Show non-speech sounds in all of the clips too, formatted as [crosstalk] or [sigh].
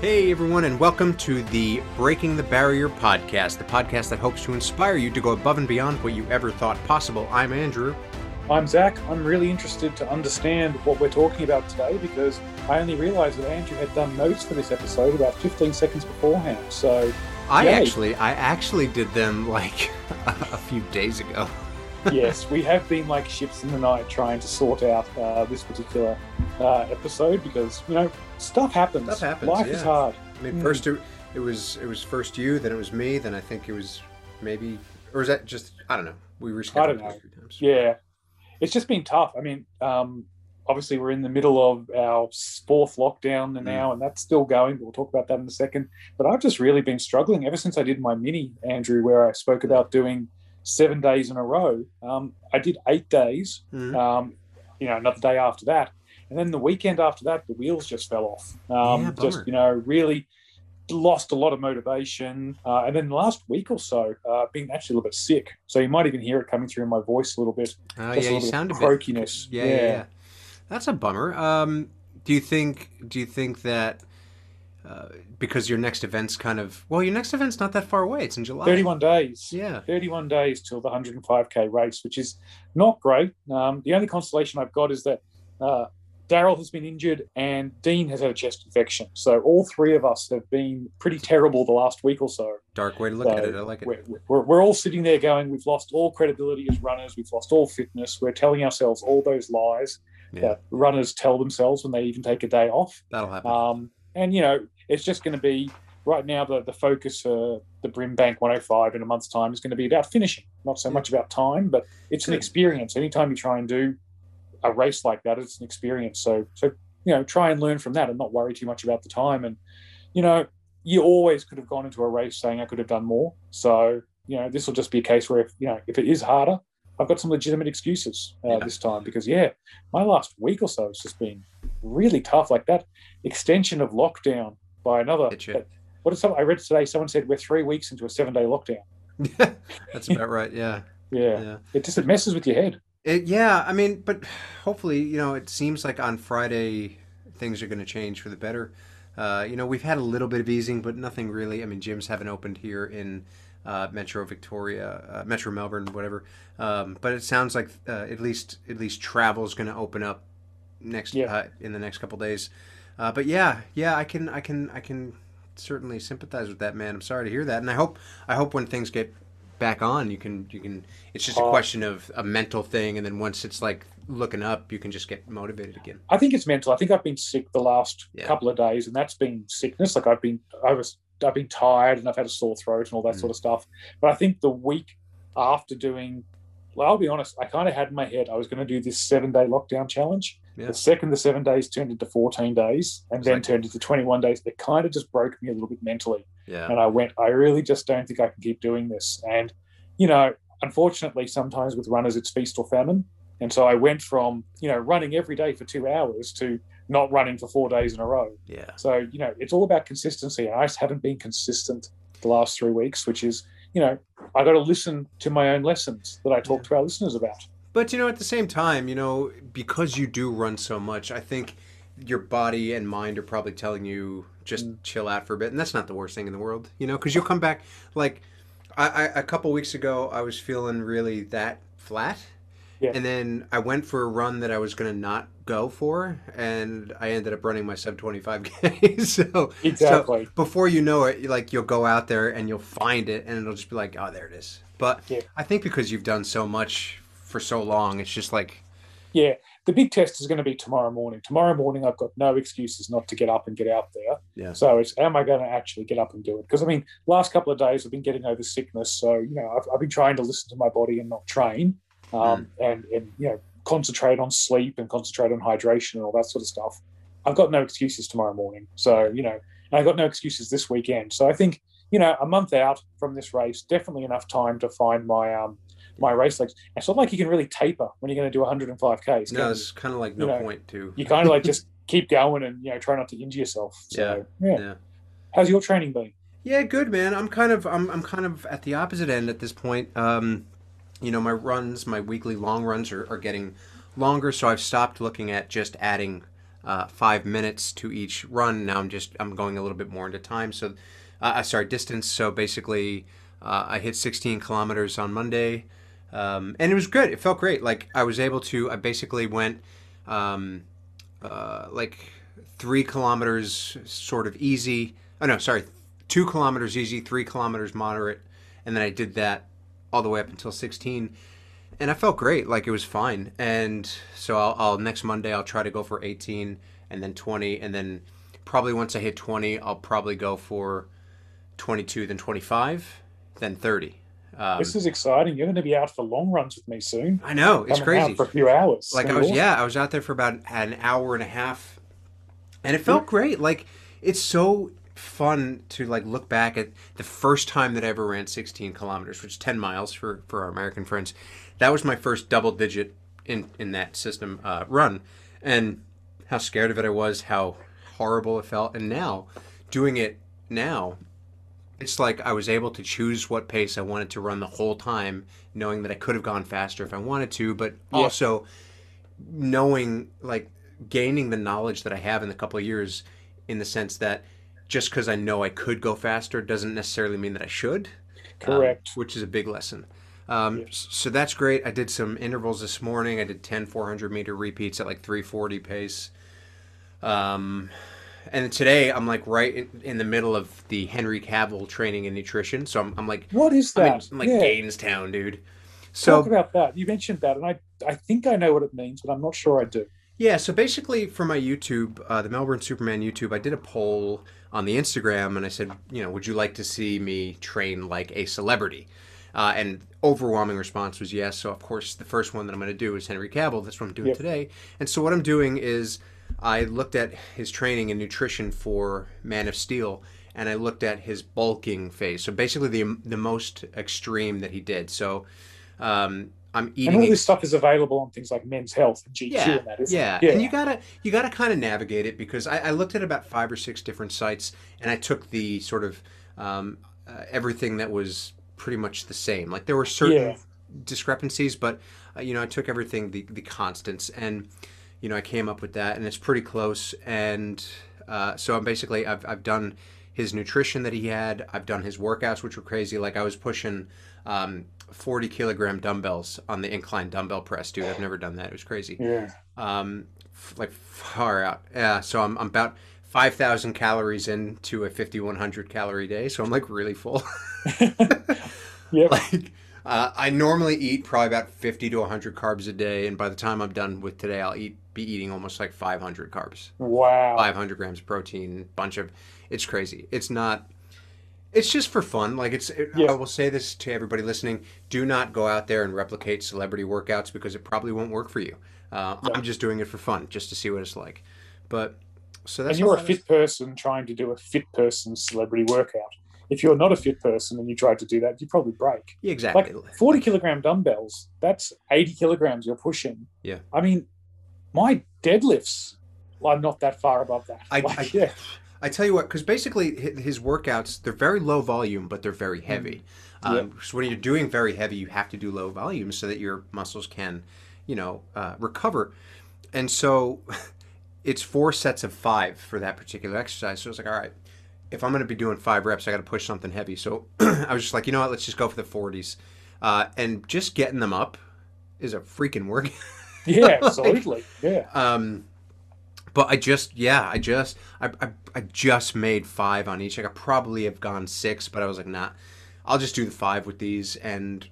Hey, everyone, and welcome to the Breaking the Barrier podcast, the podcast that hopes to inspire you to go above and beyond what you ever thought possible. I'm Andrew. I'm Zach. I'm really interested to understand what we're talking about today because I only realised that Andrew had done notes for this episode about 15 seconds beforehand. So I Yay. actually, I actually did them like [laughs] a few days ago. [laughs] yes, we have been like ships in the night trying to sort out uh, this particular uh, episode because you know stuff happens. Stuff happens, Life is hard. I mean, Hmm. first it, it was it was first you, then it was me, then I think it was maybe, or is that just I don't know. We rescheduled I don't know. a few times. Yeah, it's just been tough. I mean, um, obviously we're in the middle of our fourth lockdown Mm. now, and that's still going. But We'll talk about that in a second. But I've just really been struggling ever since I did my mini, Andrew, where I spoke about doing seven days in a row. Um, I did eight days. Mhm. Um, you know, another day after that, and then the weekend after that, the wheels just fell off. Um, Yeah, just you know, really lost a lot of motivation. Uh, and then the last week or so, uh, been actually a little bit sick. So you might even hear it coming through in my voice a little bit. Oh Just yeah, a you sound a bit croakiness. Yeah, yeah, Yeah. yeah. That's a bummer. Um, do you think? Do you think that? Uh, because your next event's kind of well, your next event's not that far away. It's in July. 31 days. Yeah. 31 days till the 105k race, which is not great. Um, the only consolation I've got is that uh, Daryl has been injured and Dean has had a chest infection. So all three of us have been pretty terrible the last week or so. Dark way to look So at it. I like it. We're, we're, we're all sitting there going, we've lost all credibility as runners, we've lost all fitness. We're telling ourselves all those lies Yeah, that runners tell themselves when they even take a day off. that'll happen. Um, and you know, it's just going to be right now. The the focus for the Brimbank 105 in a month's time is going to be about finishing, not so much about time, but it's an experience. Anytime you try and do a race like that, it's an experience. So so you know, try and learn from that and not worry too much about the time. And you know, you always could have gone into a race saying I could have done more. So you know, this will just be a case where if you know if it is harder. I've got some legitimate excuses uh, Yeah. this time because, yeah, my last week or so has just been really tough. Like that extension of lockdown by another. Hit you. What is some? I read today. Someone said we're three weeks into a seven-day lockdown. [laughs] That's about right. Yeah, Yeah, yeah. it just it messes with your head. It, yeah, I mean, but hopefully, you know, it seems like on Friday things are going to change for the better. Uh, you know, we've had a little bit of easing, but nothing really. I mean, gyms haven't opened here in uh, Metro Victoria, uh, Metro Melbourne, whatever. Um, but it sounds like uh, at least at least travel is going to open up next Yeah. uh, in the next couple days. Uh, but yeah, yeah, I can, I can, I can certainly sympathize with that man. I'm sorry to hear that, and I hope, I hope when things get back on, you can, you can. It's just a Oh. question of a mental thing, and then once it's like looking up, you can just get motivated again. I think it's mental. I think I've been sick the last Yeah. couple of days, and that's been sickness. Like I've been, I was, I've been tired, and I've had a sore throat and all that Mm. sort of stuff. But I think the week after doing, well, I'll be honest, I kind of had in my head I was going to do this seven-day lockdown challenge. Yeah. The second the seven days turned into 14 days, and then like- turned into 21 days. It kind of just broke me a little bit mentally. Yeah, and I went, I really just don't think I can keep doing this. And, you know, unfortunately, sometimes with runners, it's feast or famine. And so I went from, you know, running every day for two hours to not running for four days in a row. yeah, So, you know, it's all about consistency. And I just haven't been consistent the last three weeks, which is, you know, I got to listen to my own lessons that I talk to our listeners about. But you know, at the same time, you know, because you do run so much, I think your body and mind are probably telling you just Mm. chill out for a bit, and that's not the worst thing in the world, you know, because you'll come back. Like, I, I a couple weeks ago, I was feeling really that flat, Yeah. and then I went for a run that I was going to not go for, and I ended up running my sub twenty five k. [laughs] so Exactly. so before you know it, like you'll go out there and you'll find it, and it'll just be like, oh, there it is. But Yeah. I think because you've done so much for so long, it's just like, Yeah. The big test is going to be tomorrow morning. Tomorrow morning, I've got no excuses not to get up and get out there. yeah, So it's am I going to actually get up and do it? Because I mean, last couple of days I've been getting over sickness, so you know I've, I've been trying to listen to my body and not train, um, and and you know concentrate on sleep and concentrate on hydration and all that sort of stuff. I've got no excuses tomorrow morning, so you know, and I've got no excuses this weekend. So I think you know a month out from this race, definitely enough time to find my um my race legs. It's not like you can really taper when you're going to do 105k. no, it's kind of like no you know, point to. you kind of like just [laughs] keep going and you know try not to injure yourself. So yeah. Yeah. How's your training been? Yeah, good man. I'm kind of I'm I'm kind of at the opposite end at this point. Um, you know, my runs, my weekly long runs are, are getting longer, so I've stopped looking at just adding uh, five minutes to each run. Now I'm just I'm going a little bit more into time. So, uh, sorry, distance. So basically, uh, I hit 16 kilometers on Monday, um, and it was good. It felt great. Like I was able to. I basically went um, uh, like three kilometers, sort of easy. Oh no, sorry, two kilometers easy, three kilometers moderate, and then I did that all the way up until 16 and I felt great. Like it was fine. And so I'll, I'll, next Monday I'll try to go for 18 and then 20 and then probably once I hit 20 I'll probably go for 22 then 25 then 30. Um, this is exciting. You're going to be out for long runs with me soon. I know it's crazy for a few hours. Like I was, awesome. yeah, I was out there for about an hour and a half, and it felt yeah. great. Like it's so fun to like look back at the first time that I ever ran 16 kilometers, which is 10 miles for for our American friends. That was my first double digit in in that system uh, run, and how scared of it I was, how horrible it felt, and now doing it now. It's like I was able to choose what pace I wanted to run the whole time, knowing that I could have gone faster if I wanted to, but yeah. also knowing, like, gaining the knowledge that I have in the couple of years in the sense that just because I know I could go faster doesn't necessarily mean that I should. Um, Correct. Um, which is a big lesson. Um, yes. So that's great. I did some intervals this morning. I did 10 400 meter repeats at like 340 pace. Um, and today I'm like right in, in, the middle of the Henry Cavill training and nutrition. So I'm, I'm like, what is that? I'm, I'm like yeah. Gainestown, dude. So talk about that. You mentioned that, and I I think I know what it means, but I'm not sure I do. Yeah. So basically, for my YouTube, uh, the Melbourne Superman YouTube, I did a poll on the Instagram, and I said, you know, would you like to see me train like a celebrity? Uh, and overwhelming response was yes. So of course, the first one that I'm going to do is Henry Cavill. That's what I'm doing yep. today. And so what I'm doing is I looked at his training and nutrition for Man of Steel, and I looked at his bulking phase. So basically, the the most extreme that he did. So. Um, I'm eating. And all this stuff is available on things like Men's Health and GQ yeah, and that, isn't yeah. it? Yeah, and you gotta you gotta kind of navigate it because I, I, looked at about five or six different sites and I took the sort of um, uh, everything that was pretty much the same. Like there were certain yeah. discrepancies, but uh, you know I took everything the the constants and you know I came up with that and it's pretty close. And uh, so I'm basically I've I've done his nutrition that he had. I've done his workouts, which were crazy. Like I was pushing. Um, 40 kilogram dumbbells on the incline dumbbell press, dude. I've never done that. It was crazy. Yeah. Um, like far out. Yeah. So I'm, I'm about 5,000 calories into a 5,100 calorie day. So I'm like really full. [laughs] yeah. Like, uh, I normally eat probably about 50 to 100 carbs a day. And by the time I'm done with today, I'll eat, be eating almost like 500 carbs. Wow. 500 grams of protein, bunch of, it's crazy. It's not, it's just for fun. Like it's. It, yeah. I will say this to everybody listening: Do not go out there and replicate celebrity workouts because it probably won't work for you. Uh. I'm just doing it for fun, just to see what it's like. But so that's. And you're a fit person trying to do a fit person celebrity workout. If you're not a fit person and you try to do that, you probably break. Yeah, exactly. Like 40 kilogram dumbbells, that's 80 kilograms you're pushing. Yeah. I mean, my deadlifts, I'm not that far above that. I, [laughs] like, I yeah. I tell you what, because basically his workouts they're very low volume, but they're very heavy. Mm. Um, So when you're doing very heavy, you have to do low volume so that your muscles can, you know, uh, recover. And so [laughs] it's four sets of five for that particular exercise. So it's like, all right, if I'm going to be doing five reps, I got to push something heavy. So [clears throat] I was just like, you know what, let's just go for the 40s. Uh, and just getting them up is a freaking workout. yeah, [laughs] absolutely. like, yeah. Um, but I just, yeah, I just, I, I, I just made five on each. I could probably have gone six, but I was like, nah, I'll just do the five with these. And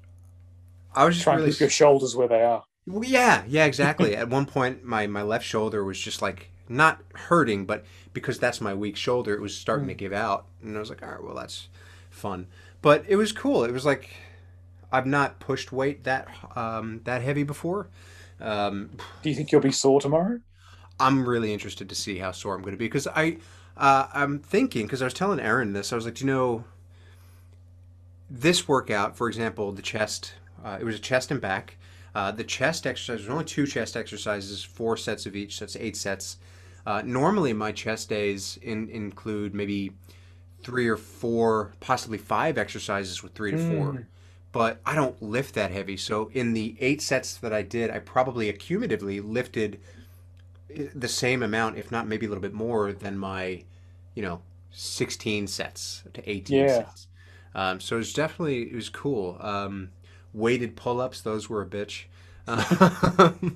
I was just trying really... to keep your shoulders where they are. Well, yeah, yeah, exactly. At one point, my my left shoulder was just like not hurting, but because that's my weak shoulder, it was starting mm. to give out, and I was like, all right, well, that's fun. But it was cool. It was like I've not pushed weight that um, that heavy before. Um, Do you think you'll be sore tomorrow? I'm really interested to see how sore I'm going to be because I uh, I'm thinking because I was telling Aaron this I was like you know this workout for example the chest uh, it was a chest and back uh, the chest exercise there's only two chest exercises four sets of each so that's eight sets uh, normally my chest days in, include maybe three or four possibly five exercises with three to mm. four but I don't lift that heavy so in the eight sets that I did I probably accumulatively lifted the same amount, if not maybe a little bit more than my, you know, 16 sets to 18 Yeah. sets. Um, so it was definitely it was cool. Um, weighted pull-ups, those were a bitch. [laughs]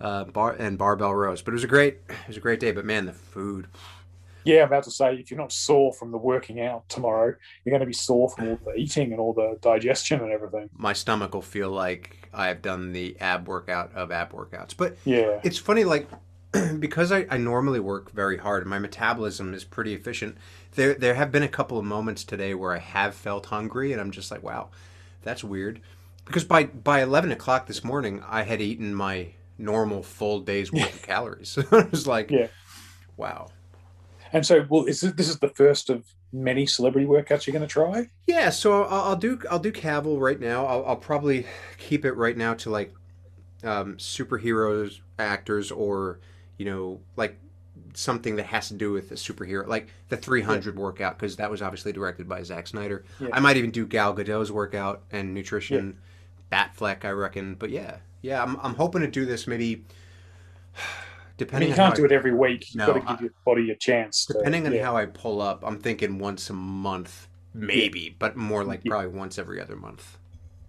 Uh, bar and barbell rows, but it was a great it was a great day. But man, the food. Yeah, I'm about to say if you're not sore from the working out tomorrow, you're going to be sore from all the eating and all the digestion and everything. My stomach will feel like I've done the ab workout of ab workouts. But Yeah, it's funny, like [clears throat] because I, I normally work very hard and my metabolism is pretty efficient. There there have been a couple of moments today where I have felt hungry, and I'm just like, wow, that's weird. Because by by eleven o'clock this morning, I had eaten my normal full day's worth of calories. [laughs] I was like, Yeah. wow. and so well, is this, this is the first of many celebrity workouts you're going to try? Yeah, so I'll, I'll do I'll do Cavill right now. I'll, I'll probably keep it right now to like um, superheroes actors or you know like something that has to do with a superhero, like the 300 workout because that was obviously directed by Zack Snyder. Yeah. I might even do Gal Gadot's workout and nutrition, Batfleck, I reckon. But yeah, yeah, I'm I'm hoping to do this maybe. [sighs] I Depending mean, you on can't how do it every week. You've No, got to give your body a chance. To, Depending on yeah. how I pull up, I'm thinking once a month, maybe, but more like Yeah. probably once every other month.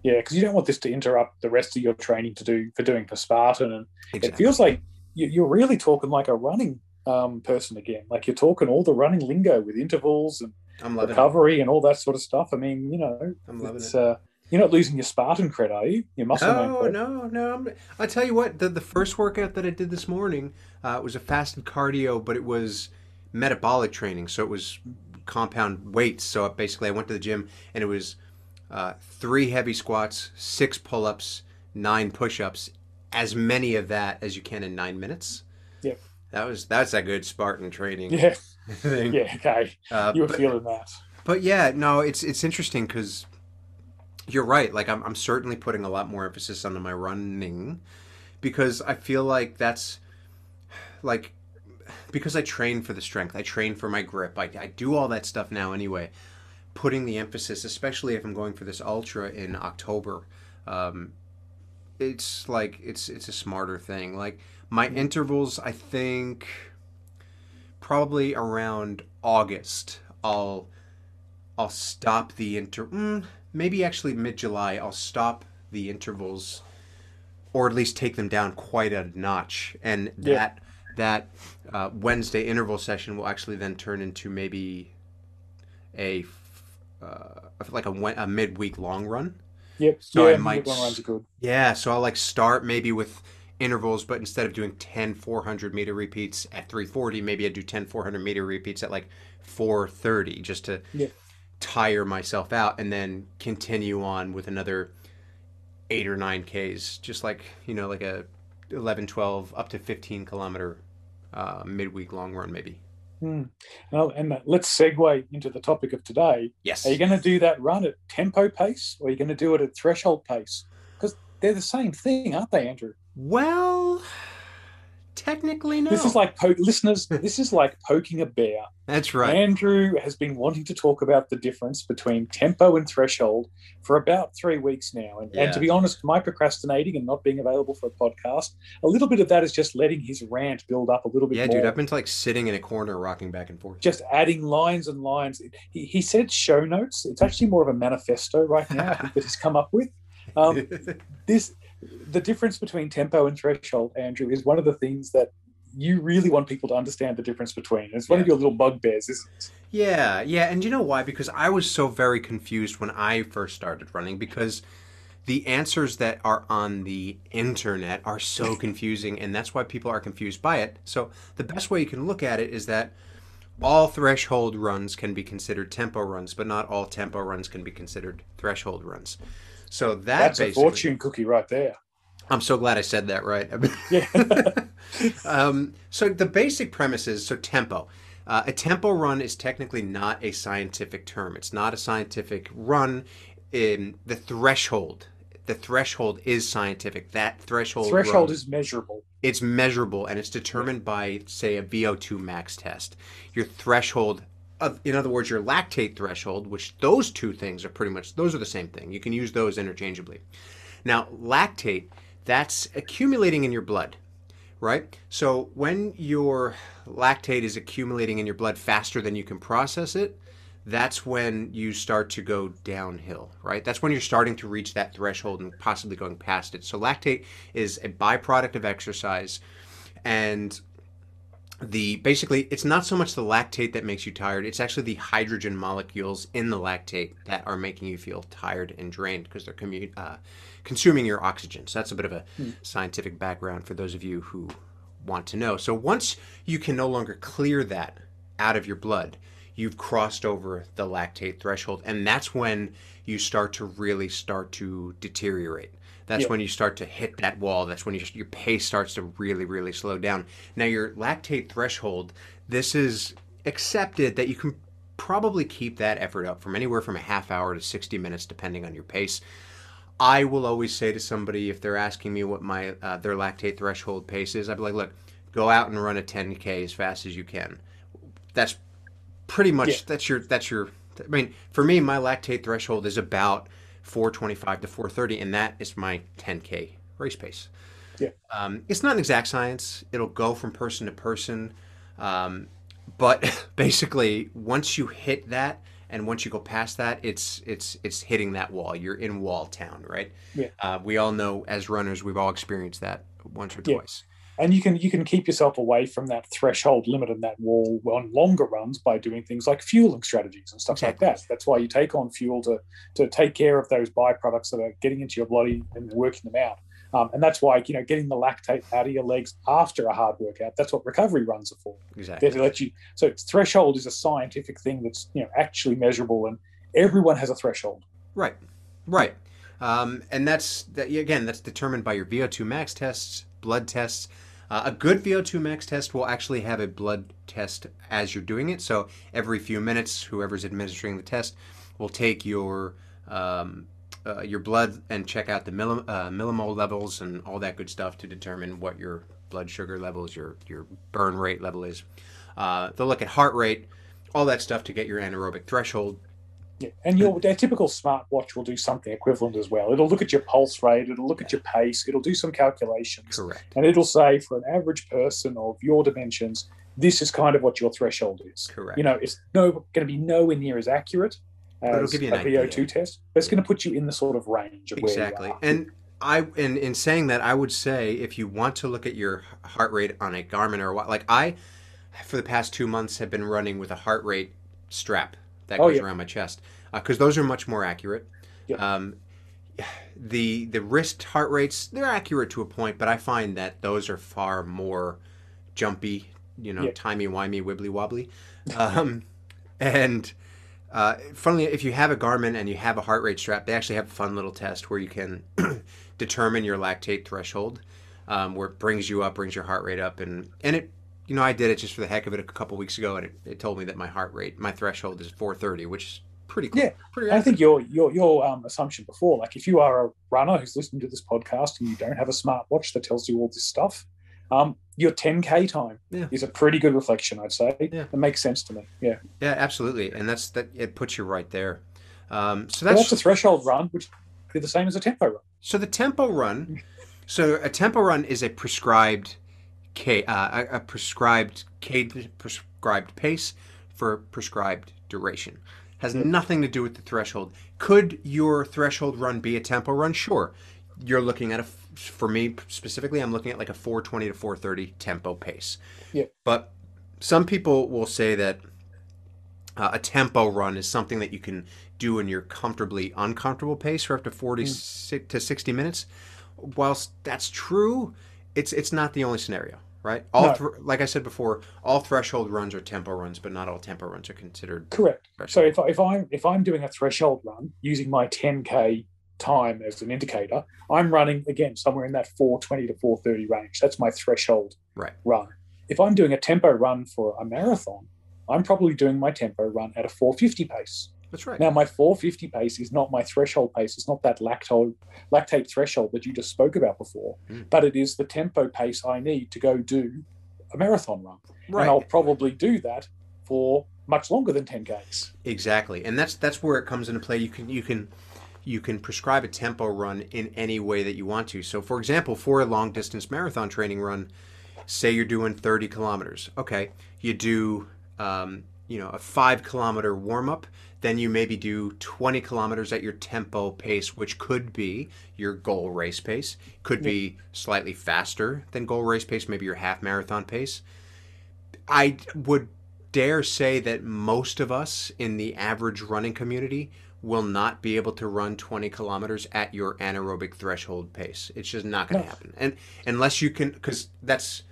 Yeah, because you don't want this to interrupt the rest of your training to do for doing for Spartan, and it feels like you're really talking like a running um, person again. Like you're talking all the running lingo with intervals and I'm it. recovery and all that sort of stuff. I mean, you know, I'm loving it's, it. uh, you're not losing your Spartan cred, are you? Your muscle man No, no, no. I'm, I tell you what, the the first workout that I did this morning uh, was a fasted cardio, but it was metabolic training, so it was compound weights. So basically, I went to the gym and it was uh, three heavy squats, six pull ups, nine push ups, as many of that as you can in nine minutes. Yep. That was that's a good Spartan training Yeah, [laughs] thing. yeah, okay. Uh, You were but- feeling that. but yeah, no, it's it's interesting because you're right. Like I'm, I'm certainly putting a lot more emphasis on my running because I feel like that's like because I train for the strength, I train for my grip, I, I do all that stuff now anyway. Putting the emphasis, especially if I'm going for this ultra in October, um, it's like it's it's a smarter thing. Like my intervals, I think probably around August, I'll I'll stop the inter. Mm, maybe actually mid July, I'll stop the intervals, or at least take them down quite a notch, and Yeah. that that uh, Wednesday interval session will actually then turn into maybe a uh, like a, a midweek long run. Yep. So yeah, I might- long runs are good. Yeah, so I'll like start maybe with intervals, but instead of doing 10 400 meter repeats at 340, maybe I do 10 400 meter repeats at like 430 just to Yeah. tire myself out and then continue on with another eight or nine Ks, just like, you know, like a 11, 12, up to 15 kilometer uh, midweek long run, maybe. Hmm. Well, and let's segue into the topic of today. Yes. Are you going to do that run at tempo pace or are you going to do it at threshold pace? Because they're the same thing, aren't they, Andrew? Well, technically, no. This is like po- listeners. This is like poking a bear. [laughs] That's right. Andrew has been wanting to talk about the difference between tempo and threshold for about three weeks now. And, and to be honest, my procrastinating and not being available for a podcast, a little bit of that is just letting his rant build up a little bit yeah, more. dude, I've been like sitting in a corner rocking back and forth. just adding lines and lines. He, he said show notes. It's actually more of a manifesto right now [laughs] that he's come up with. Um, [laughs] this the difference between tempo and threshold, Andrew, is one of the things that you really want people to understand the difference between. It's one of your little bugbears, isn't it? Yeah, yeah, and you know why? Because I was so very confused when I first started running because the answers that are on the internet are so [laughs] confusing and that's why people are confused by it. So the best way you can look at it is that all threshold runs can be considered tempo runs, but not all tempo runs can be considered threshold runs. So that That's a fortune cookie right there. I'm so glad I said that right. [laughs] Yeah. um, so the basic premise is so tempo. Uh, a tempo run is technically not a scientific term. It's not a scientific run. In the threshold, the threshold is scientific. That threshold Threshold run- is measurable. it's measurable and it's determined by say a VO2 max test. Your threshold in other words your lactate threshold, which those two things are pretty much those are the same thing. You can use those interchangeably. Now, lactate that's accumulating in your blood. right? So when your lactate is accumulating in your blood faster than you can process it, that's when you start to go downhill, right? That's when you're starting to reach that threshold and possibly going past it. So lactate is a byproduct of exercise and the basically it's not so much the lactate that makes you tired it's actually the hydrogen molecules in the lactate that are making you feel tired and drained because they're commu- uh, consuming your oxygen. So that's a bit of a hmm. scientific background for those of you who want to know. So once you can no longer clear that out of your blood you've crossed over the lactate threshold and that's when you start to really start to deteriorate that's yeah. when you start to hit that wall that's when you, your pace starts to really really slow down now your lactate threshold this is accepted that you can probably keep that effort up from anywhere from a half hour to 60 minutes depending on your pace i will always say to somebody if they're asking me what my uh, their lactate threshold pace is i'd be like look go out and run a 10k as fast as you can that's pretty much yeah. that's your that's your I mean, for me, my lactate threshold is about 425 to 430, and that is my 10K race pace. Yeah. Um, it's not an exact science. It'll go from person to person. Um, but [laughs] basically, once you hit that, and once you go past that, it's it's it's hitting that wall. You're in wall town, right? Yeah. Uh, we all know as runners, we've all experienced that once or yeah. twice and you can you can keep yourself away from that threshold limit and that wall on longer runs by doing things like fueling strategies and stuff exactly. like that. That's why you take on fuel to to take care of those byproducts that are getting into your body and working them out. Um, and that's why you know getting the lactate out of your legs after a hard workout. That's what recovery runs are for. Exactly. to let you. So threshold is a scientific thing that's you know actually measurable, and everyone has a threshold. Right. Right. Um, and that's that again. That's determined by your VO2 max tests, blood tests. Uh, a good VO2 max test will actually have a blood test as you're doing it. So every few minutes, whoever's administering the test will take your um, uh, your blood and check out the millim- uh, millimole levels and all that good stuff to determine what your blood sugar levels, your your burn rate level is. Uh, they'll look at heart rate, all that stuff to get your anaerobic threshold. Yeah, and your their typical smartwatch will do something equivalent as well. It'll look at your pulse rate, it'll look at your pace, it'll do some calculations. Correct. And it'll say for an average person of your dimensions, this is kind of what your threshold is. Correct. You know, it's no going to be nowhere near as accurate as a VO2 idea. test, but it's going to put you in the sort of range of exactly. And I, in in saying that, I would say if you want to look at your heart rate on a Garmin or what, like I, for the past two months, have been running with a heart rate strap that oh, goes yeah. around my chest because uh, those are much more accurate. Um, the the wrist heart rates they're accurate to a point, but I find that those are far more jumpy, you know, yeah. timey wimey, wibbly wobbly. Um, and uh, funnily, if you have a Garmin and you have a heart rate strap, they actually have a fun little test where you can [clears throat] determine your lactate threshold, um, where it brings you up, brings your heart rate up, and and it you know, I did it just for the heck of it a couple weeks ago, and it, it told me that my heart rate, my threshold is 430, which is pretty cool. Yeah, pretty I think your your your um, assumption before, like if you are a runner who's listening to this podcast and you don't have a smartwatch that tells you all this stuff, um, your 10k time yeah. is a pretty good reflection, I'd say. Yeah. It makes sense to me. Yeah. Yeah, absolutely, and that's that. It puts you right there. Um, so that's, well, that's a threshold run, which is the same as a tempo run. So the tempo run, so a tempo run is a prescribed K, uh, a, prescribed K prescribed pace for prescribed duration. Has nothing to do with the threshold. Could your threshold run be a tempo run? Sure. You're looking at a, for me specifically, I'm looking at like a 420 to 430 tempo pace. Yeah. But some people will say that uh, a tempo run is something that you can do in your comfortably uncomfortable pace for up to 40 mm. to 60 minutes. Whilst that's true, it's it's not the only scenario right? All no. th- like I said before, all threshold runs are tempo runs, but not all tempo runs are considered correct. Threshold. So if, if I'm if I'm doing a threshold run using my 10k time as an indicator, I'm running again somewhere in that 420 to 430 range. That's my threshold right. run. If I'm doing a tempo run for a marathon, I'm probably doing my tempo run at a 450 pace. That's right. Now, my 450 pace is not my threshold pace. It's not that lactate, lactate threshold that you just spoke about before, mm. but it is the tempo pace I need to go do a marathon run. Right. And I'll probably do that for much longer than 10 Ks. Exactly. And that's that's where it comes into play. You can you can you can prescribe a tempo run in any way that you want to. So for example, for a long distance marathon training run, say you're doing 30 kilometers. Okay, you do, um, you know, a five kilometer warm up. Then you maybe do 20 kilometers at your tempo pace, which could be your goal race pace. Could be slightly faster than goal race pace, maybe your half marathon pace. I would dare say that most of us in the average running community will not be able to run 20 kilometers at your anaerobic threshold pace. It's just not going to No. happen. And unless you can, because that's,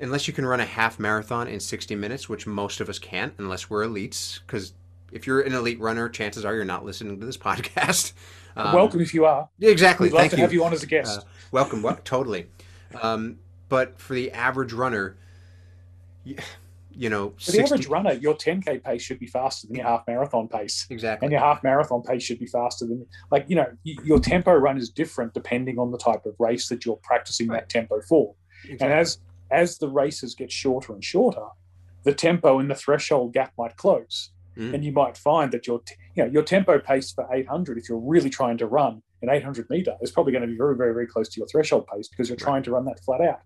unless you can run a half marathon in 60 minutes, which most of us can't unless we're elites, because if you're an elite runner, chances are you're not listening to this [laughs] podcast. Um, Welcome if you are. Exactly. We'd love Thank to you. have you on as a guest. Uh, welcome. Well, totally. Um, but for the average runner, you, you know, For 60, the average runner, your 10k pace should be faster than your half marathon pace, exactly. and your half marathon pace should be faster than like you know your tempo run is different depending on the type of race that you're practicing Right. that tempo for. And as as the races get shorter and shorter, the tempo and the threshold gap might close, Mm. and you might find that your you know your tempo pace for 800, if you're really trying to run an 800 meter, is probably going to be very very very close to your threshold pace because you're Right. trying to run that flat out.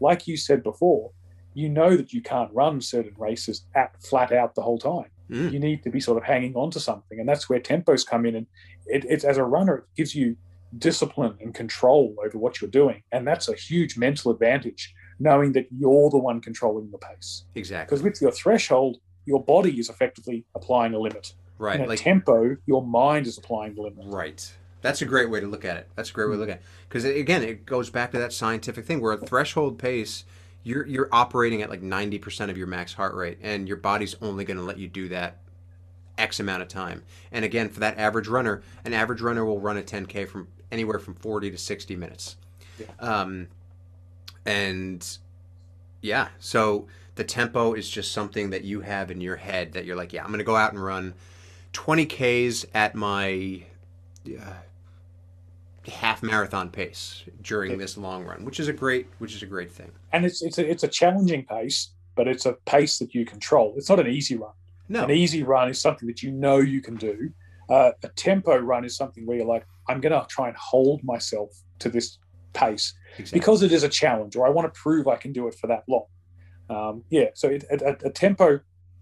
Like you said before, you know that you can't run certain races at flat out the whole time. Mm. You need to be sort of hanging on to something, and that's where tempos come in. And it, it's as a runner, it gives you discipline and control over what you're doing, and that's a huge mental advantage, knowing that you're the one controlling the pace. exactly. Because with your threshold, your body is effectively applying a limit. Right. In Like tempo, your mind is applying the limit. Right. That's a great way to look at it. That's a great way to look at it. Because again, it goes back to that scientific thing where at threshold pace, you're you're operating at like ninety percent of your max heart rate, and your body's only going to let you do that X amount of time. And again, for that average runner, an average runner will run a 10k from anywhere from 40 to 60 minutes. Yeah. Um, and yeah, so the tempo is just something that you have in your head that you're like, yeah, I'm going to go out and run 20 Ks at my uh, half marathon pace during this long run, which is a great, which is a great thing. And it's it's a, it's a challenging pace, but it's a pace that you control. It's not an easy run. No, An easy run is something that you know you can do. Uh, a tempo run is something where you're like, I'm going to try and hold myself to this pace exactly. because it is a challenge, or I want to prove I can do it for that long. Um, yeah, so it, a, a- a tempo,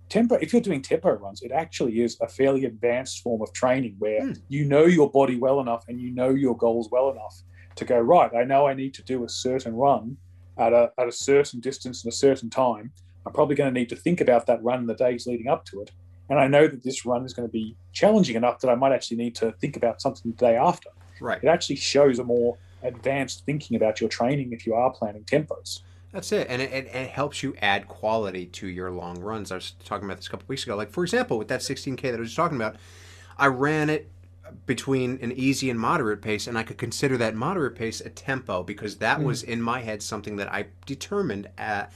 tempo. If you're doing tempo runs, it actually is a fairly advanced form of training where Hmm. you know your body well enough and you know your goals well enough to go right. I know I need to do a certain run at a at a certain distance and a certain time. I'm probably going to need to think about that run in the days leading up to it. And I know that this run is going to be challenging enough that I might actually need to think about something the day after. right. It actually shows a more advanced thinking about your training if you are planning tempos. That's it, and it, it, it helps you add quality to your long runs. I was talking about this a couple weeks ago. Like for example, with that 16k that I was talking about, I ran it between an easy and moderate pace, and I could consider that moderate pace a tempo because that Mm. was in my head something that I determined at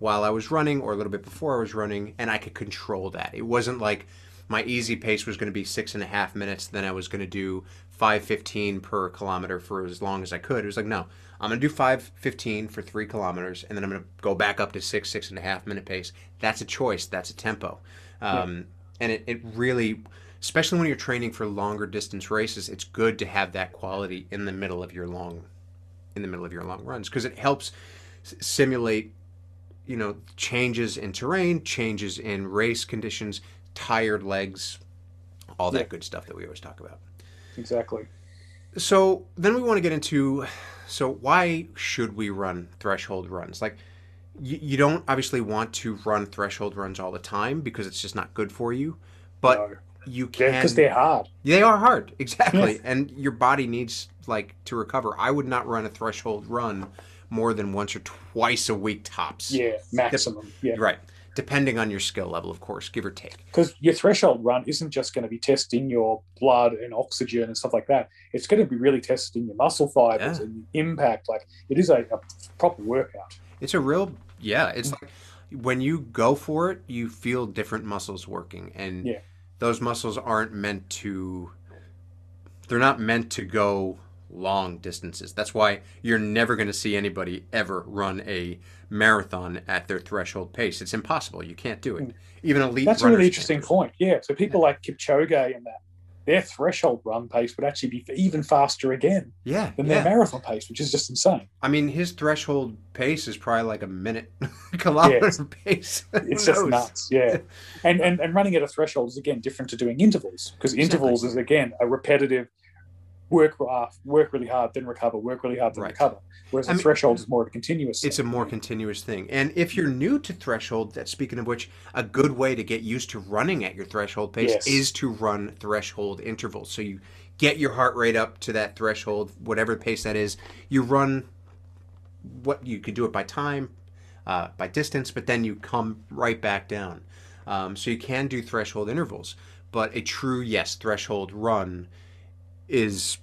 while I was running or a little bit before I was running, and I could control that. It wasn't like my easy pace was going to be six and a half minutes, then I was going to do 515 per kilometer for as long as I could. It was like, no, I'm going to do 515 for three kilometers, and then I'm going to go back up to six, six and a half minute pace. That's a choice. That's a tempo. Um, And it, it really, especially when you're training for longer distance races, it's good to have that quality in the middle of your long, in the middle of your long runs because it helps s- simulate, you know, changes in terrain, changes in race conditions, tired legs, all that Yeah. good stuff that we always talk about. Exactly. So then we want to get into so why should we run threshold runs? Like you, you don't obviously want to run threshold runs all the time because it's just not good for you, but No. you can because they're hard. they are hard [laughs] exactly and your body needs like to recover. I would not run a threshold run more than once or twice a week tops. Yeah, maximum. Yeah, Right. Depending on your skill level, of course, give or take. because your threshold run isn't just going to be testing your blood and oxygen and stuff like that. It's going to be really testing your muscle fibers Yeah. and impact. Like it is a, a proper workout. It's a real yeah. It's mm. like when you go for it, you feel different muscles working, and Yeah. those muscles aren't meant to. They're not meant to go long distances. That's why you're never going to see anybody ever run a marathon at their threshold pace. It's impossible. You can't do it. Even elite That's a really interesting point. Yeah. So people like Kipchoge and that, their threshold run pace would actually be even faster again Yeah, than yeah. their marathon pace, which is just insane. I mean, his threshold pace is probably like a minute [laughs] kilometer Yes. pace. [laughs] It's just nuts, yeah. [laughs] And, and and running at a threshold is again different to doing intervals because Exactly. intervals is again a repetitive work uh, work really hard, then recover, work really hard, then Right. recover. Whereas I a mean, threshold is more of a continuous. It's a more continuous thing. And if you're new to threshold, that speaking of which, a good way to get used to running at your threshold pace Yes. is to run threshold intervals. So you get your heart rate up to that threshold, whatever pace that is. You run what you can do it by time, uh, by distance, but then you come right back down. Um, so you can do threshold intervals, but a true yes threshold run is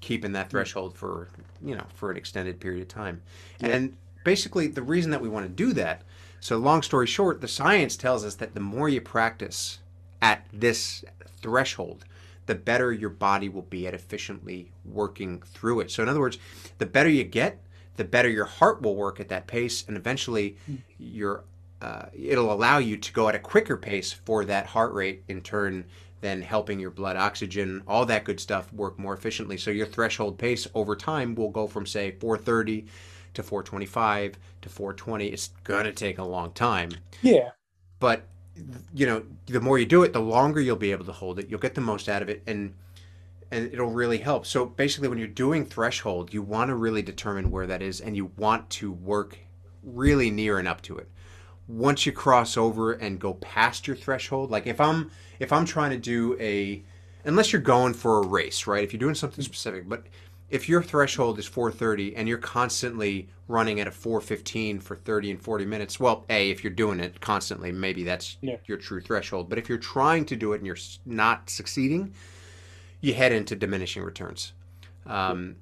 keeping that threshold for you know for an extended period of time. And basically, the reason that we want to do that. So, long story short, the science tells us that the more you practice at this threshold, the better your body will be at efficiently working through it. So, in other words, the better you get, the better your heart will work at that pace, and eventually, your uh, it'll allow you to go at a quicker pace for that heart rate in turn then helping your blood oxygen all that good stuff work more efficiently. So your threshold pace over time will go from say 430 to 425 to 420 it's going to take a long time. Yeah, but you know the more you do it the longer you'll be able to hold it. You'll get the most out of it and and it'll really help. So basically when you're doing threshold you want to really determine where that is and you want to work really near and up to it once you cross over and go past your threshold like if i'm if i'm trying to do a unless you're going for a race right? If you're doing something specific but if your threshold is 430 and you're constantly running at a 415 for 30 and 40 minutes well a if you're doing it constantly maybe that's Yeah. your true threshold. But if you're trying to do it and you're not succeeding you head into diminishing returns. Um,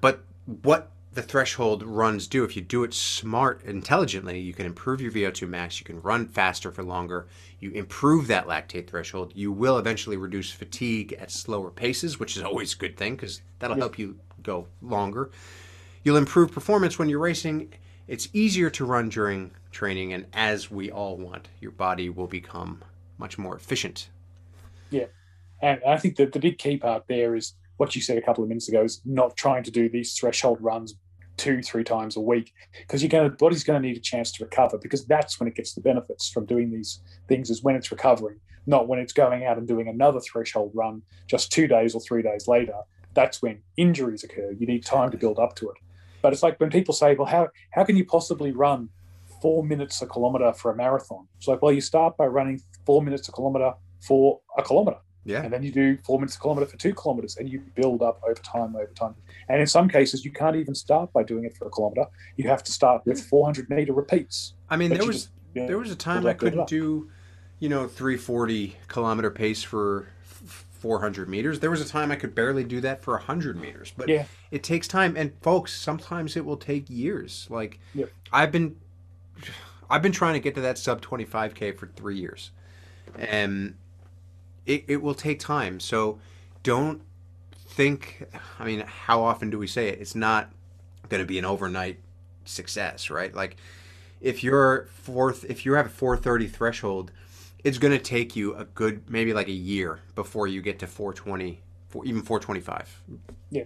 but what the threshold runs do, if you do it smart, intelligently, you can improve your VO2 max, you can run faster for longer, you improve that lactate threshold, you will eventually reduce fatigue at slower paces, which is always a good thing because that'll Yeah. help you go longer. You'll improve performance when you're racing. It's easier to run during training, and as we all want, your body will become much more efficient. Yeah. And I think that the big key part there is what you said a couple of minutes ago is not trying to do these threshold runs two, three times a week because you're going to body's going to need a chance to recover because that's when it gets the benefits from doing these things is when it's recovering, not when it's going out and doing another threshold run just two days or three days later. That's when injuries occur. You need time to build up to it. But it's like when people say, "Well, how how can you possibly run four minutes a kilometer for a marathon?" It's like, well, you start by running four minutes a kilometer for a kilometer Yeah. and then you do four minutes a kilometer for two kilometers and you build up over time over time and in some cases you can't even start by doing it for a kilometer you have to start with 400 meter repeats I mean, there was just, you know, there was a time I couldn't do, you know, 340 kilometer pace for f- 400 meters. There was a time I could barely do that for 100 meters. But Yeah. it takes time, and folks, sometimes it will take years. Like Yep. I've been, I've been trying to get to that sub 25k for three years, and it, it will take time. So don't think. I mean, how often do we say it? It's not going to be an overnight success, right? Like if you're fourth, if you have a 430 threshold, it's going to take you a good maybe like a year before you get to 420, for even 425. Yeah.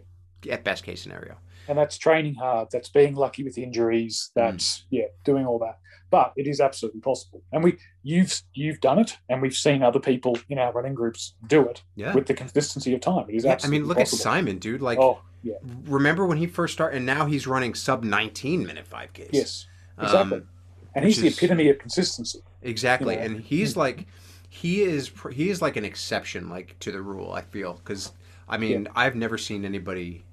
At best case scenario. And that's training hard that's being lucky with injuries that's yeah doing all that but it is absolutely possible and we you've you've done it and we've seen other people in our running groups do it Yeah. with the consistency of time it is Yeah, I mean, look possible. at Simon, dude. Like, oh yeah remember when he first started, and now he's running sub 19 minute 5Ks. yes exactly Um, and he's the is- epitome of consistency Exactly, you know? and he's like, he is he is like an exception, like to the rule. I feel because I mean I've never seen anybody.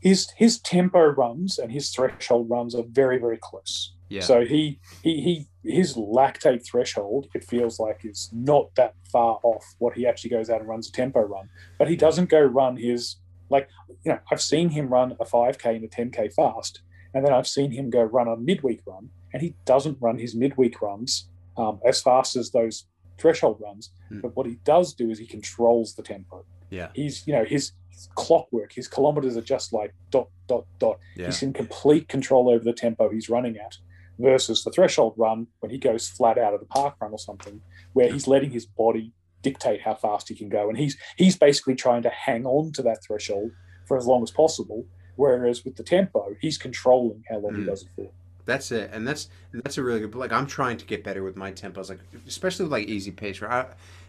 His his tempo runs and his threshold runs are very very close. Yeah. So he he he his lactate threshold it feels like is not that far off what he actually goes out and runs a tempo run, but he doesn't go run his like you know I've seen him run a 5k and a 10k fast, and then I've seen him go run a midweek run, and he doesn't run his midweek runs um, as fast as those threshold runs. Hmm. But what he does do is he controls the tempo Yeah, he's you know his clockwork his kilometers are just like dot dot dot yeah, he's in complete control over the tempo he's running at versus the threshold run when he goes flat out of the park run or something where he's letting his body dictate how fast he can go. And he's he's basically trying to hang on to that threshold for as long as possible. Whereas with the tempo, he's controlling how long mm. he does it for. That's it, and that's that's a really good. Like I'm trying to get better with my tempos, like especially with like easy pace. Right,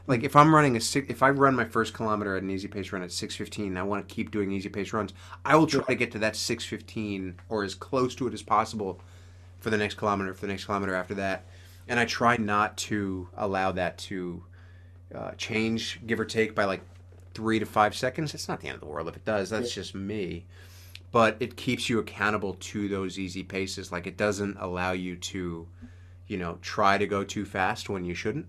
like if I'm running a six, if I run my first kilometer at an easy pace run at 6:15, I want to keep doing easy pace runs. I will try to get to that 6:15 or as close to it as possible for the next kilometer, for the next kilometer after that, and I try not to allow that to uh, change, give or take by like three to five seconds. It's not the end of the world if it does. That's yeah. just me but it keeps you accountable to those easy paces. Like it doesn't allow you to, you know, try to go too fast when you shouldn't.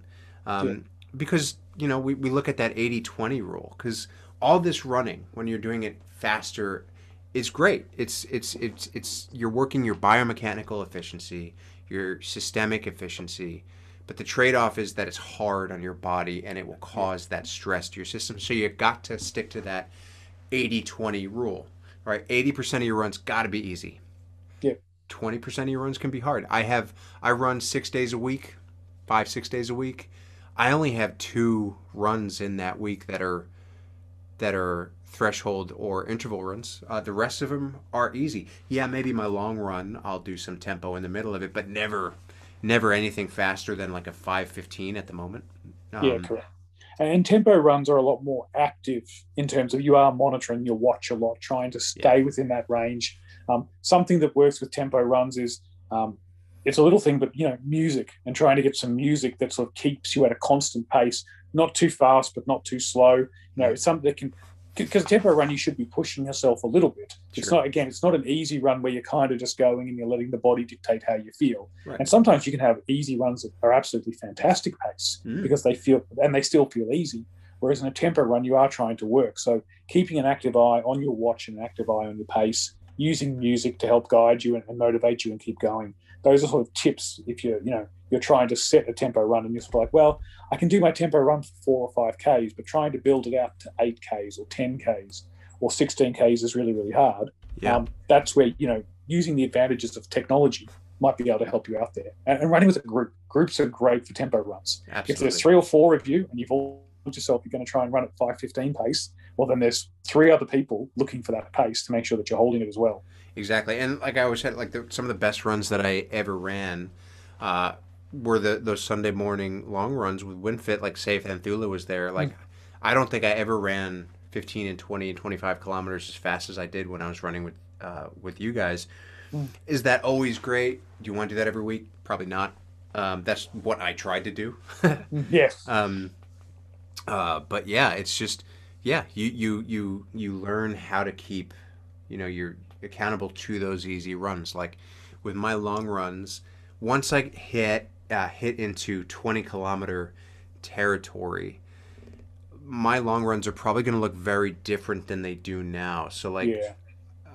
Um, yeah. Because, you know, we, we look at that 80 20 rule because all this running, when you're doing it faster, is great. It's, it's, it's, it's, you're working your biomechanical efficiency, your systemic efficiency. But the trade off is that it's hard on your body and it will cause that stress to your system. So you got to stick to that 80 20 rule right? 80% of your runs got to be easy. Yeah. 20% of your runs can be hard. I have, I run six days a week, five, six days a week. I only have two runs in that week that are, that are threshold or interval runs. Uh, the rest of them are easy. Yeah, maybe my long run, I'll do some tempo in the middle of it, but never, never anything faster than like a 515 at the moment. Um, yeah, correct. And tempo runs are a lot more active in terms of you are monitoring your watch a lot, trying to stay yeah. within that range. Um, something that works with tempo runs is um, it's a little thing, but you know, music and trying to get some music that sort of keeps you at a constant pace, not too fast, but not too slow. You know, it's something that can because tempo run you should be pushing yourself a little bit sure. it's not again it's not an easy run where you're kind of just going and you're letting the body dictate how you feel right. and sometimes you can have easy runs that are absolutely fantastic pace mm. because they feel and they still feel easy whereas in a tempo run you are trying to work so keeping an active eye on your watch and an active eye on your pace using music to help guide you and, and motivate you and keep going those are sort of tips if you're you know you're trying to set a tempo run and you're sort of like, well, I can do my tempo run for four or five Ks, but trying to build it out to eight Ks or 10 Ks or 16 Ks is really, really hard. Yeah. Um, that's where, you know, using the advantages of technology might be able to help you out there. And, and running with a group, groups are great for tempo runs. Absolutely. If there's three or four of you and you've all told yourself you're going to try and run at 515 pace, well, then there's three other people looking for that pace to make sure that you're holding it as well. Exactly. And like I always said, like the, some of the best runs that I ever ran, uh, were the those Sunday morning long runs with WinFit, like Safe and Thula was there. Like, mm. I don't think I ever ran 15 and 20 and 25 kilometers as fast as I did when I was running with uh, with you guys. Mm. Is that always great? Do you want to do that every week? Probably not. Um, that's what I tried to do. [laughs] yes. [laughs] Um, uh, but yeah, it's just yeah, you you you you learn how to keep, you know, you're accountable to those easy runs. Like with my long runs, once I hit uh, hit into 20 kilometer territory, my long runs are probably going to look very different than they do now. So, like, yeah.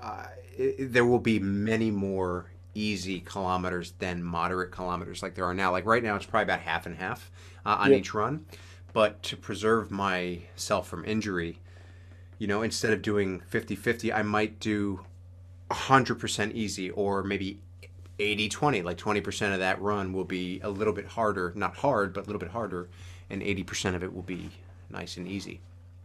uh, it, there will be many more easy kilometers than moderate kilometers like there are now. Like, right now, it's probably about half and half uh, on yeah. each run. But to preserve myself from injury, you know, instead of doing 50 50, I might do 100% easy or maybe 80 20 like 20% of that run will be a little bit harder not hard but a little bit harder and 80% of it will be nice and easy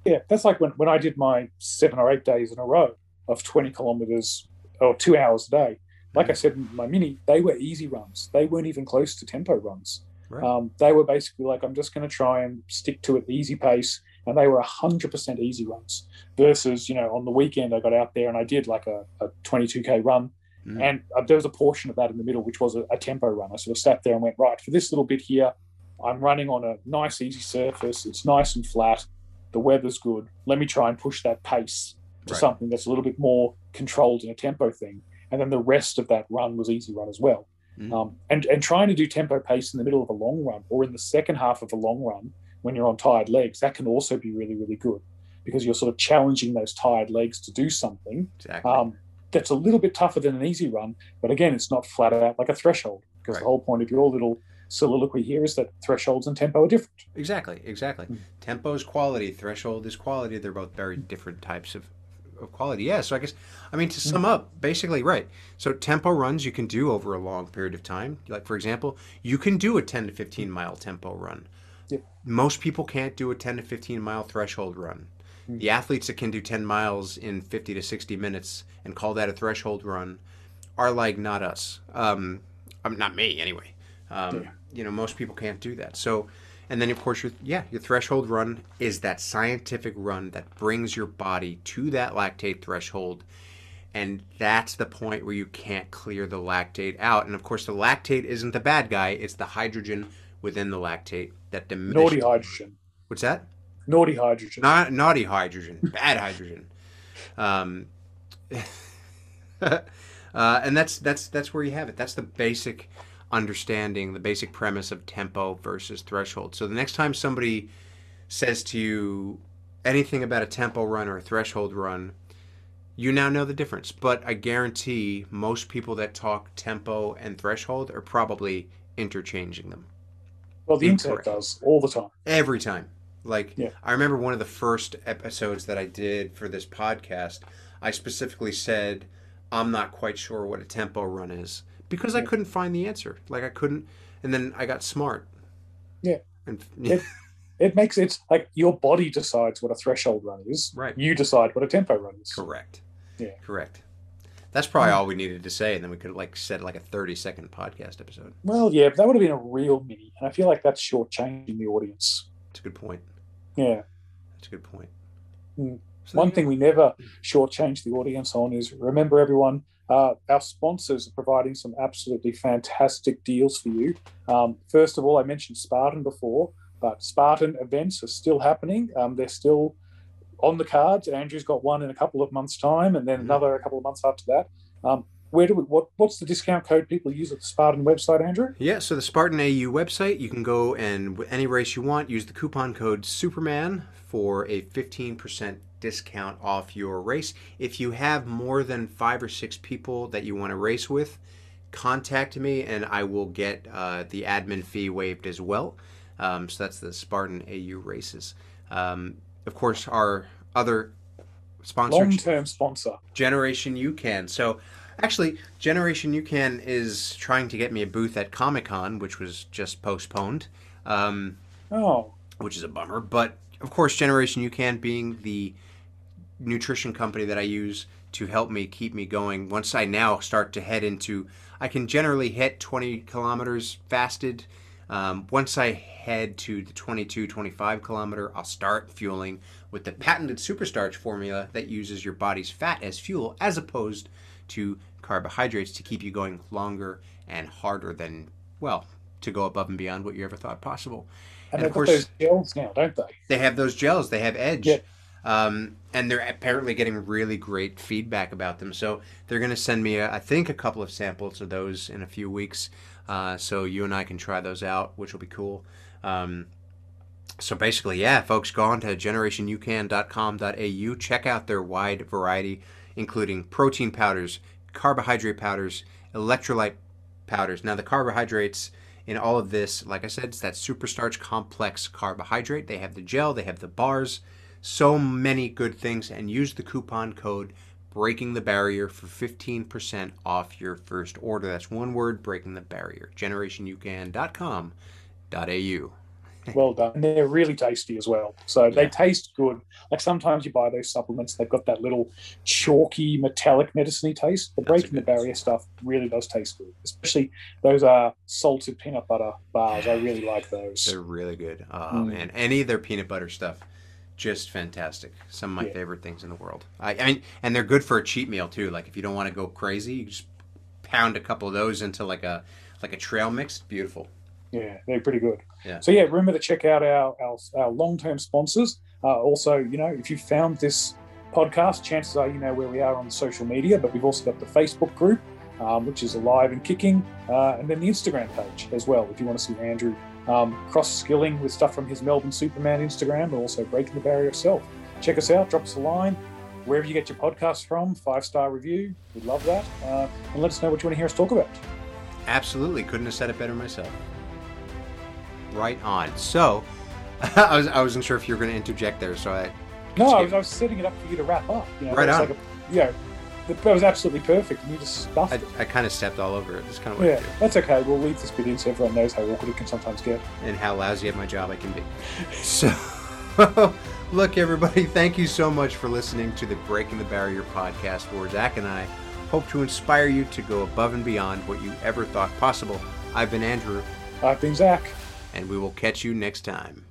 yeah that's like when, when i did my seven or eight days in a row of 20 kilometers or two hours a day like mm-hmm. i said in my mini they were easy runs they weren't even close to tempo runs right. um, they were basically like i'm just going to try and stick to it the easy pace and they were 100% easy runs versus you know on the weekend i got out there and i did like a, a 22k run Mm. And uh, there was a portion of that in the middle, which was a, a, tempo run. I sort of sat there and went, right, for this little bit here, I'm running on a nice, easy surface. It's nice and flat. The weather's good. Let me try and push that pace to right. something that's a little bit more controlled in a tempo thing. And then the rest of that run was easy run as well. Mm. Um, and, and trying to do tempo pace in the middle of a long run or in the second half of a long run when you're on tired legs, that can also be really, really good because you're sort of challenging those tired legs to do something. Exactly. Um, that's a little bit tougher than an easy run, but again, it's not flat out like a threshold because right. the whole point of your little soliloquy here is that thresholds and tempo are different. Exactly, exactly. Mm. Tempo is quality, threshold is quality. They're both very different types of, of quality. Yeah, so I guess, I mean, to sum mm. up, basically, right. So tempo runs you can do over a long period of time. Like, for example, you can do a 10 to 15 mile tempo run. Yep. Most people can't do a 10 to 15 mile threshold run. Mm. The athletes that can do 10 miles in 50 to 60 minutes and call that a threshold run are like not us. Um, I'm not me anyway. Um, Yeah. You know, most people can't do that. So, and then of course, your yeah, your threshold run is that scientific run that brings your body to that lactate threshold, and that's the point where you can't clear the lactate out. And of course, the lactate isn't the bad guy; it's the hydrogen within the lactate that diminishes. Naughty hydrogen. What's that? Naughty hydrogen. Not naughty hydrogen, [laughs] bad hydrogen. Um, [laughs] uh, and that's that's that's where you have it. That's the basic understanding, the basic premise of tempo versus threshold. So the next time somebody says to you anything about a tempo run or a threshold run, you now know the difference. But I guarantee most people that talk tempo and threshold are probably interchanging them well, the internet does all the time. every time. Like Yeah. I remember one of the first episodes that I did for this podcast, I specifically said I'm not quite sure what a tempo run is because I couldn't find the answer. Like I couldn't and then I got smart. Yeah. And [laughs] It- It makes it like your body decides what a threshold run is. Right. You decide what a tempo run is. correct. Yeah. Correct. That's probably all we needed to say and then we could like set like a 30 second podcast episode. Well, yeah, but that would have been a real mini, and I feel like that's shortchanging the audience. It's a good point. Yeah. That's a good point. Mm. So One thing we never shortchange the audience on is remember, everyone, uh, our sponsors are providing some absolutely fantastic deals for you. Um, first of all, I mentioned Spartan before, but Spartan events are still happening. Um, they're still on the cards. Andrew's got one in a couple of months' time, and then Mhm. another a couple of months after that. Um, where do we, what, what's the discount code people use at the Spartan website, Andrew? Yeah, so the Spartan AU website, you can go and with any race you want, use the coupon code Superman for a 15% discount off your race. If you have more than five or six people that you want to race with, contact me and I will get uh, the admin fee waived as well. Um, so that's the Spartan AU races. Um, of course, our other sponsors. Long term sponsor. Generation UCAN. So, actually, Generation UCAN is trying to get me a booth at Comic Con, which was just postponed, um, Oh, which is a bummer. But of course, Generation UCAN being the nutrition company that I use to help me keep me going. Once I now start to head into, I can generally hit 20 kilometers fasted. Um, once I head to the 22, 25 kilometer, I'll start fueling with the patented superstarch formula that uses your body's fat as fuel as opposed to carbohydrates to keep you going longer and harder than, well, to go above and beyond what you ever thought possible. and, And of course- those gels now, don't they? They have those gels. They have Edge. Yeah. Um, and they're apparently getting really great feedback about them. So they're going to send me, a, I think, a couple of samples of those in a few weeks. Uh, so you and I can try those out, which will be cool. Um, so basically, yeah, folks, go on to generationucan.com.au. Check out their wide variety, including protein powders, carbohydrate powders, electrolyte powders. Now, the carbohydrates in all of this, like I said, it's that superstarch complex carbohydrate. They have the gel, they have the bars, so many good things. And use the coupon code breaking the barrier for 15% off your first order. That's one word, breaking the barrier. generationucan.com.au. [laughs] Well done. And they're really tasty as well. So they taste good. Like sometimes you buy those supplements, they've got that little chalky, metallic medicine taste. The That's breaking the barrier stuff really does taste good. Especially those uh, salted peanut butter bars. I really like those. They're really good. Oh Mm. man, any of their peanut butter stuff, just fantastic. Some of my Yeah. favorite things in the world. I, I mean, and they're good for a cheat meal too. Like if you don't want to go crazy, you just pound a couple of those into like a like a trail mix. Beautiful. Yeah, they're pretty good. Yeah. So yeah, remember to check out our our, our long term sponsors. Uh, also, you know, if you found this podcast, chances are you know where we are on social media. But we've also got the Facebook group, um, which is alive and kicking, uh, and then the Instagram page as well. If you want to see Andrew um, cross skilling with stuff from his Melbourne Superman Instagram, but also breaking the barrier itself. Check us out. Drop us a line. Wherever you get your podcasts from, five star review. We'd love that. Uh, and let us know what you want to hear us talk about. Absolutely, couldn't have said it better myself. Right on. So, [laughs] I was I wasn't sure if you were going to interject there, so I No, I was, I was setting it up for you to wrap up. You know, Right on. Like a, you know, that was absolutely perfect, and you just stuffed I, it. I kind of stepped all over it. That's kind of what Yeah, that's okay. We'll leave this bit in so everyone knows how awkward it can sometimes get. and how lousy at my job I can be. [laughs] So, [laughs] look, everybody, thank you so much for listening to the Breaking the Barrier podcast, where Zach and I hope to inspire you to go above and beyond what you ever thought possible. I've been Andrew, I've been Zach. and we will catch you next time.